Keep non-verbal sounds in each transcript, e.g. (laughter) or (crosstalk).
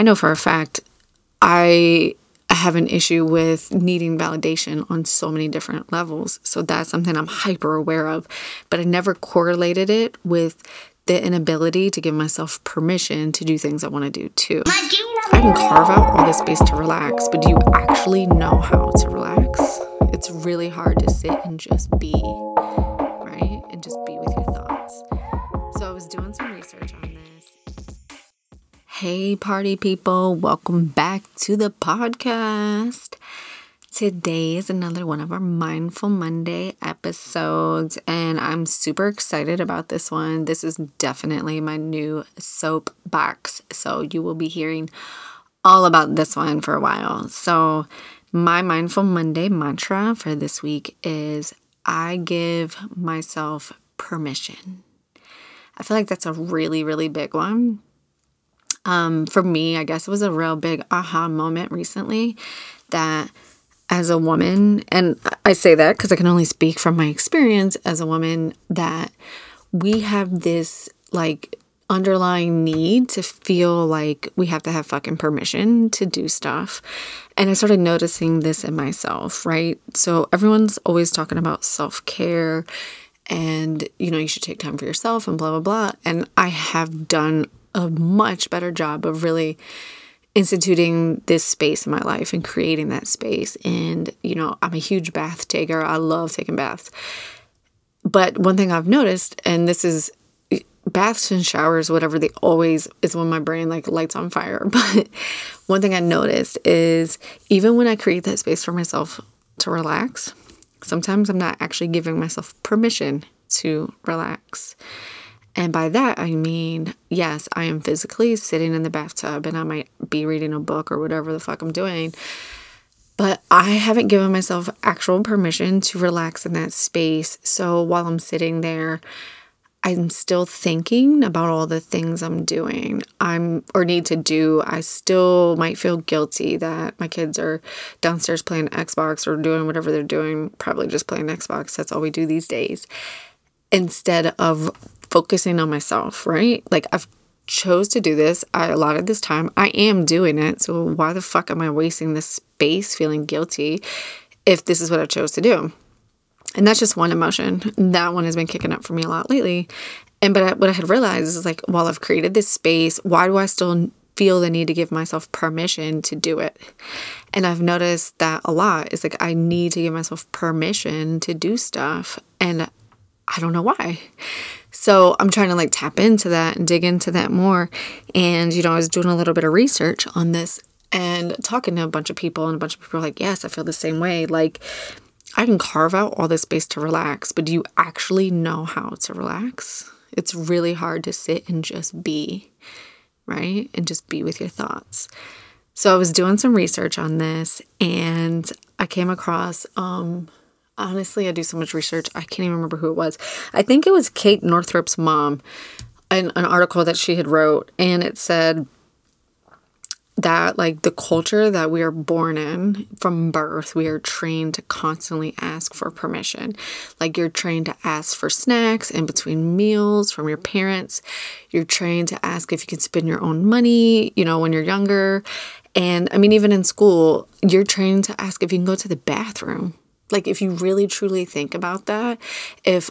I know for a fact I have an issue with needing validation on so many different levels. So that's something I'm hyper aware of. But I never correlated it with the inability to give myself permission to do things I want to do too. I can carve out all this space to relax, but do you actually know how to relax? It's really hard to sit and just be, right? And just be with your thoughts. So I was doing some. Hey, party people, welcome back to the podcast. Today is another one of our Mindful Monday episodes, and I'm super excited about this one. This is definitely my new soapbox, so you will be hearing all about this one for a while. So, my Mindful Monday mantra for this week is I give myself permission. I feel like that's a really, really big one. Um, for me, I guess it was a real big aha moment recently that as a woman, and I say that because I can only speak from my experience as a woman, that we have this like underlying need to feel like we have to have fucking permission to do stuff. And I started noticing this in myself, right? So everyone's always talking about self care and, you know, you should take time for yourself and blah, blah, blah. And I have done a much better job of really instituting this space in my life and creating that space. And, you know, I'm a huge bath taker. I love taking baths. But one thing I've noticed, and this is baths and showers, whatever, they always is when my brain like lights on fire. (laughs) But one thing I noticed is even when I create that space for myself to relax, sometimes I'm not actually giving myself permission to relax. And by that, I mean, yes, I am physically sitting in the bathtub and I might be reading a book or whatever the fuck I'm doing. But I haven't given myself actual permission to relax in that space. So while I'm sitting there, I'm still thinking about all the things I'm doing. I'm or need to do. I still might feel guilty that my kids are downstairs playing Xbox or doing whatever they're doing, probably just playing Xbox. That's all we do these days. Instead of focusing on myself, right? Like I've chose to do this. I allotted this time. I am doing it. So why the fuck am I wasting this space feeling guilty if this is what I chose to do? And that's just one emotion. That one has been kicking up for me a lot lately. And but what I had realized is like, while I've created this space, why do I still feel the need to give myself permission to do it? And I've noticed that a lot. It's like I need to give myself permission to do stuff. And I don't know why. So I'm trying to like tap into that and dig into that more. And, you know, I was doing a little bit of research on this and talking to a bunch of people, and a bunch of people are like, yes, I feel the same way. Like, I can carve out all this space to relax, but do you actually know how to relax? It's really hard to sit and just be, right? And just be with your thoughts. So I was doing some research on this and I came across um honestly I do so much research. I can't even remember who it was. I think it was Kate Northrup's mom. An, an article that she had wrote and it said that like the culture that we are born in from birth we are trained to constantly ask for permission like you're trained to ask for snacks in between meals from your parents you're trained to ask if you can spend your own money you know when you're younger and i mean even in school you're trained to ask if you can go to the bathroom like if you really truly think about that if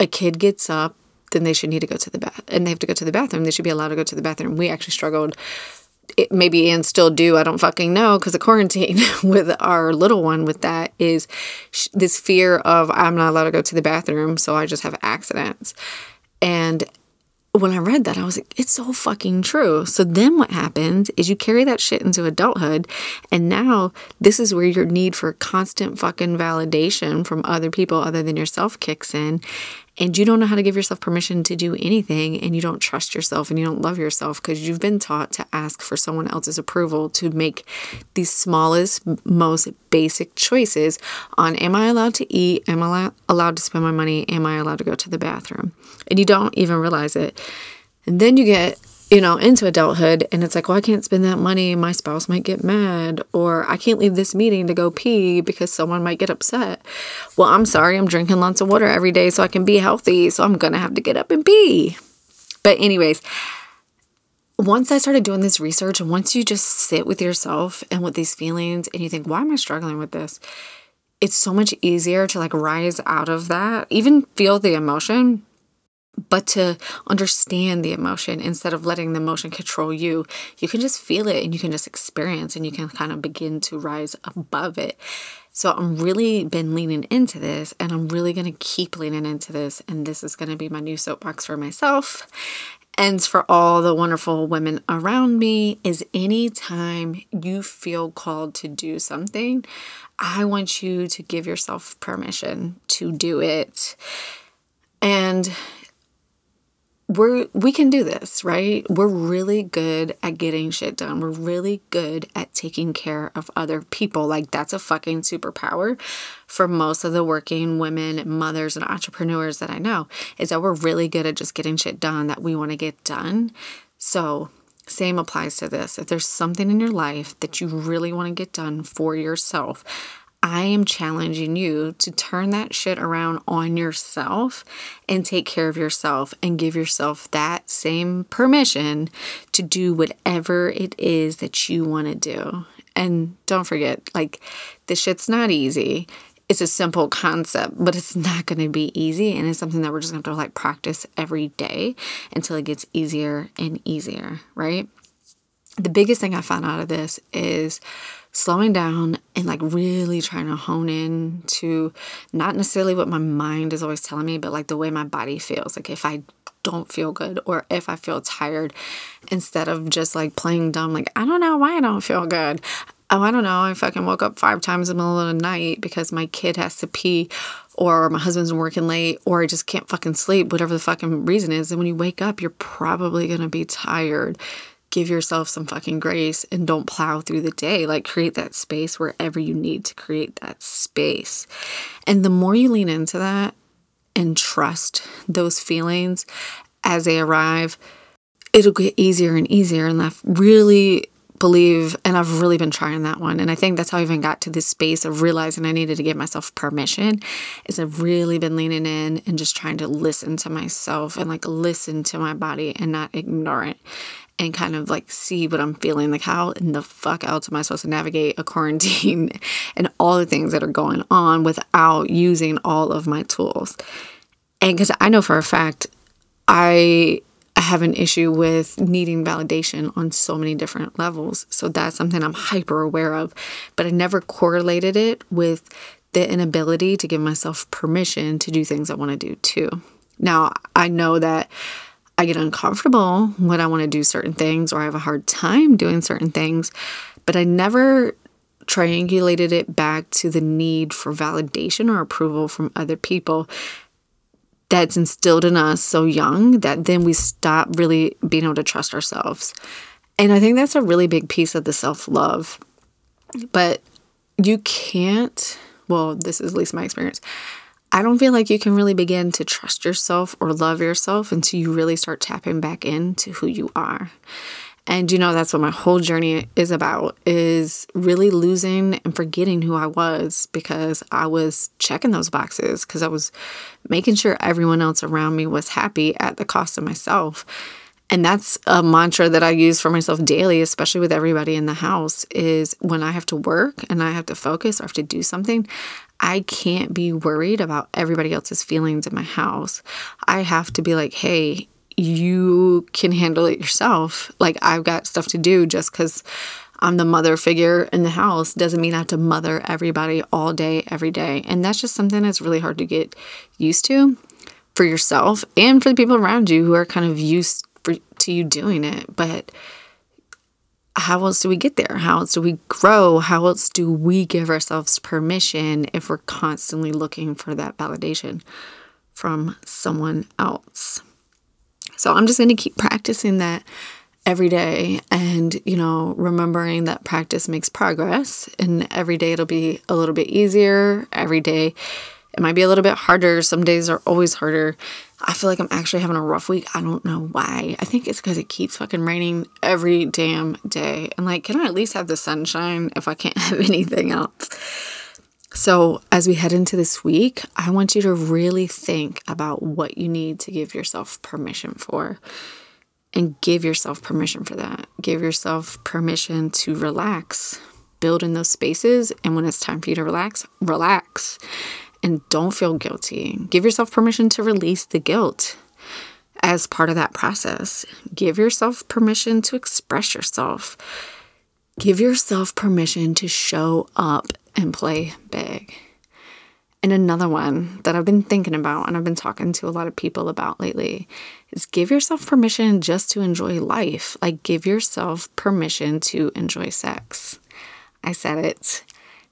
a kid gets up then they should need to go to the bath and they have to go to the bathroom. They should be allowed to go to the bathroom. We actually struggled it maybe and still do i don't fucking know because of quarantine (laughs) with our little one with that is sh- this fear of i'm not allowed to go to the bathroom so i just have accidents. And when i read that i was like it's so fucking true. So then what happens is you carry that shit into adulthood and now this is where your need for constant fucking validation from other people other than yourself kicks in and you don't know how to give yourself permission to do anything and you don't trust yourself and you don't love yourself because you've been taught to ask for someone else's approval to make the smallest most basic choices on am i allowed to eat? Am i allowed to spend my money? Am i allowed to go to the bathroom? And you don't even realize it. And then you get you know, into adulthood and it's like, well, I can't spend that money. My spouse might get mad, or I can't leave this meeting to go pee because someone might get upset. Well, I'm sorry, I'm drinking lots of water every day so I can be healthy. So I'm going to have to get up and pee. But, anyways, once I started doing this research, and once you just sit with yourself and with these feelings and you think, why am I struggling with this? It's so much easier to like rise out of that, even feel the emotion, but to understand the emotion instead of letting the emotion control you. You can just feel it and you can just experience and you can kind of begin to rise above it. So I'm really been leaning into this and I'm really going to keep leaning into this. And this is going to be my new soapbox for myself and for all the wonderful women around me is anytime you feel called to do something, I want you to give yourself permission to do it. And we're we can do this, right? We're really good at getting shit done. We're really good at taking care of other people. Like that's a fucking superpower for most of the working women, mothers and entrepreneurs that I know is that we're really good at just getting shit done that we want to get done. So, same applies to this. If there's something in your life that you really want to get done for yourself, I am challenging you to turn that shit around on yourself and take care of yourself and give yourself that same permission to do whatever it is that you want to do. And don't forget, like, this shit's not easy. It's a simple concept, but it's not going to be easy. And it's something that we're just going to have to like practice every day until it gets easier and easier, right? The biggest thing I found out of this is slowing down and like really trying to hone in to not necessarily what my mind is always telling me, but like the way my body feels. Like if I don't feel good or if I feel tired, instead of just like playing dumb, like, I don't know why I don't feel good. Oh, I don't know. I fucking woke up five times in the middle of the night because my kid has to pee or my husband's working late or I just can't fucking sleep, whatever the fucking reason is. And when you wake up, you're probably going to be tired give yourself some fucking grace and don't plow through the day. Like, create that space wherever you need to create that space. And the more you lean into that and trust those feelings as they arrive, it'll get easier and easier. And I really believe, and I've really been trying that one. And I think that's how I even got to this space of realizing I needed to give myself permission. Is I've really been leaning in and just trying to listen to myself and like listen to my body and not ignore it and kind of like see what I'm feeling. Like, how in the fuck else am I supposed to navigate a quarantine (laughs) and all the things that are going on without using all of my tools? And because I know for a fact, I have an issue with needing validation on so many different levels. So that's something I'm hyper aware of. But I never correlated it with the inability to give myself permission to do things I want to do too. Now, I know that I get uncomfortable when I want to do certain things or I have a hard time doing certain things, but I never triangulated it back to the need for validation or approval from other people that's instilled in us so young that then we stop really being able to trust ourselves. And I think that's a really big piece of the self love. But you can't, well, this is at least my experience. I don't feel like you can really begin to trust yourself or love yourself until you really start tapping back into who you are. And you know that's what my whole journey is about is really losing and forgetting who I was because I was checking those boxes because I was making sure everyone else around me was happy at the cost of myself. And that's a mantra that I use for myself daily, especially with everybody in the house, is when I have to work and I have to focus or have to do something, I can't be worried about everybody else's feelings in my house. I have to be like, hey, you can handle it yourself. Like, I've got stuff to do just because I'm the mother figure in the house doesn't mean I have to mother everybody all day, every day. And that's just something that's really hard to get used to for yourself and for the people around you who are kind of used for, to you doing it. But how else do we get there? How else do we grow? How else do we give ourselves permission if we're constantly looking for that validation from someone else? So I'm just going to keep practicing that every day and, you know, remembering that practice makes progress. And every day it'll be a little bit easier. Every day it might be a little bit harder. Some days are always harder. I feel like I'm actually having a rough week. I don't know why. I think it's because it keeps fucking raining every damn day. And like, can I at least have the sunshine if I can't (laughs) have anything else? So, as we head into this week, I want you to really think about what you need to give yourself permission for. And give yourself permission for that. Give yourself permission to relax, build in those spaces. And when it's time for you to relax, relax. And don't feel guilty. Give yourself permission to release the guilt as part of that process. Give yourself permission to express yourself. Give yourself permission to show up and play big. And another one that I've been thinking about and I've been talking to a lot of people about lately is give yourself permission just to enjoy life. Like, give yourself permission to enjoy sex. I said it.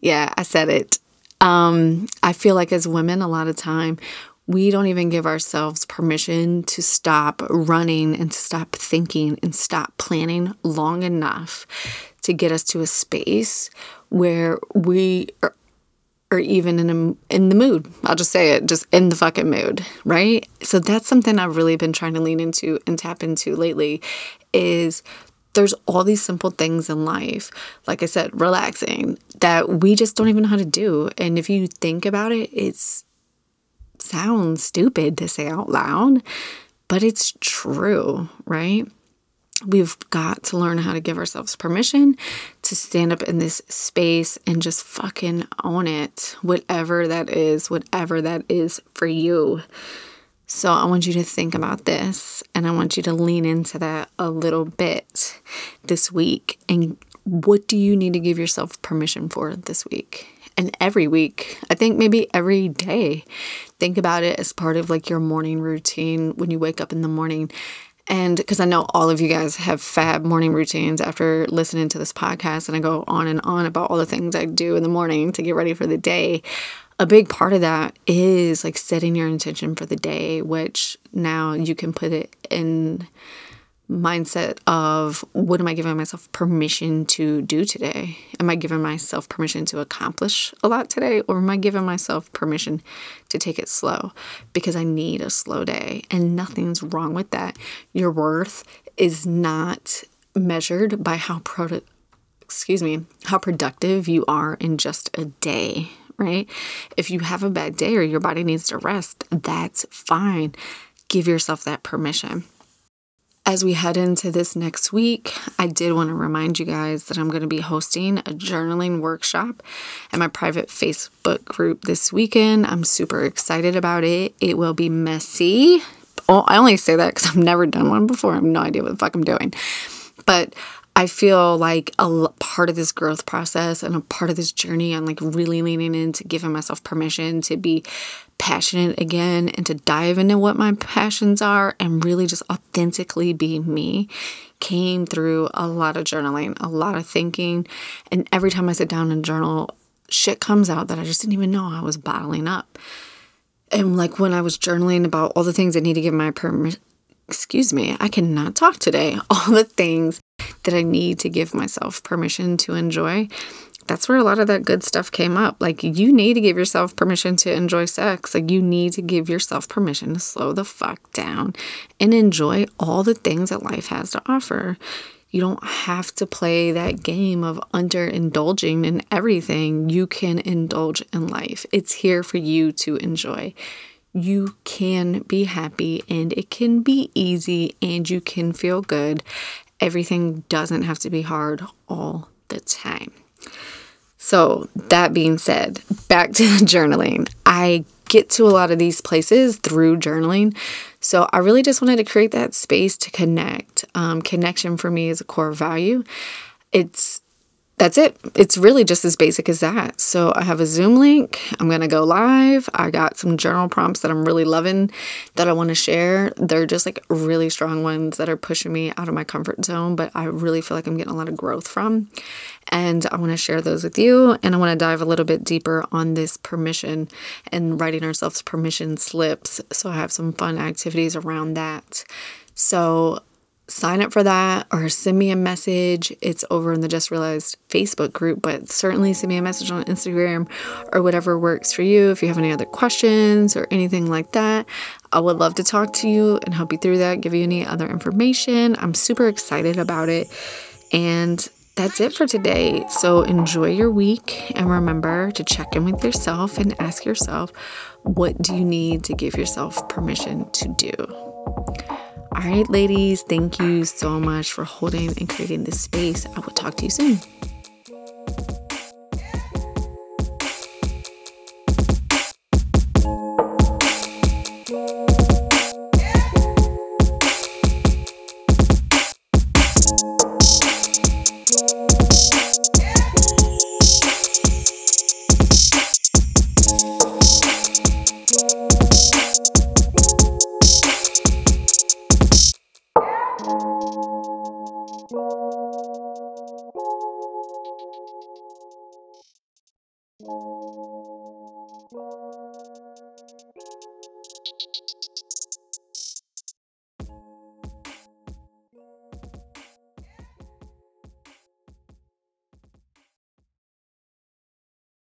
Yeah, I said it. Um, I feel like as women, a lot of time, we don't even give ourselves permission to stop running and to stop thinking and stop planning long enough to get us to a space where we are even in a, in the mood. I'll just say it, just in the fucking mood, right? So that's something I've really been trying to lean into and tap into lately is there's all these simple things in life, like I said, relaxing that we just don't even know how to do. And if you think about it, it sounds stupid to say out loud, but it's true, right? We've got to learn how to give ourselves permission to stand up in this space and just fucking own it, whatever that is, whatever that is for you. So, I want you to think about this and I want you to lean into that a little bit this week. And what do you need to give yourself permission for this week? And every week, I think maybe every day, think about it as part of like your morning routine when you wake up in the morning and because I know all of you guys have fab morning routines after listening to this podcast, and I go on and on about all the things I do in the morning to get ready for the day. A big part of that is like setting your intention for the day, which now you can put it in mindset of what am I giving myself permission to do today? Am I giving myself permission to accomplish a lot today? Or am I giving myself permission to take it slow because I need a slow day? And nothing's wrong with that. Your worth is not measured by how product excuse me, how productive you are in just a day, right? If you have a bad day or your body needs to rest, that's fine. Give yourself that permission. As we head into this next week, I did want to remind you guys that I'm going to be hosting a journaling workshop at my private Facebook group this weekend. I'm super excited about it. It will be messy. Oh, I only say that because I've never done one before. I have no idea what the fuck I'm doing. But I feel like a part of this growth process and a part of this journey, I'm like really leaning into giving myself permission to be passionate again and to dive into what my passions are and really just authentically be me came through a lot of journaling, a lot of thinking. And every time I sit down and journal, shit comes out that I just didn't even know I was bottling up. And like when I was journaling about all the things I need to give my permission, excuse me, I cannot talk today. (laughs) All the things that I need to give myself permission to enjoy. That's where a lot of that good stuff came up. Like, you need to give yourself permission to enjoy sex. Like, you need to give yourself permission to slow the fuck down and enjoy all the things that life has to offer. You don't have to play that game of underindulging in everything. You can indulge in life. It's here for you to enjoy. You can be happy and it can be easy and you can feel good everything doesn't have to be hard all the time. So, that being said, back to (laughs) journaling. I get to a lot of these places through journaling. So, I really just wanted to create that space to connect. Um, connection for me is a core value. It's that's it. It's really just as basic as that. So I have a Zoom link. I'm going to go live. I got some journal prompts that I'm really loving that I want to share. They're just like really strong ones that are pushing me out of my comfort zone, but I really feel like I'm getting a lot of growth from. And I want to share those with you. And I want to dive a little bit deeper on this permission and writing ourselves permission slips. So I have some fun activities around that. So sign up for that or send me a message. It's over in the Just Realized Facebook group, but certainly send me a message on Instagram or whatever works for you. If you have any other questions or anything like that, I would love to talk to you and help you through that, give you any other information. I'm super excited about it. And that's it for today. So enjoy your week and remember to check in with yourself and ask yourself, what do you need to give yourself permission to do? All right, ladies, thank you so much for holding and creating this space. I will talk to you soon.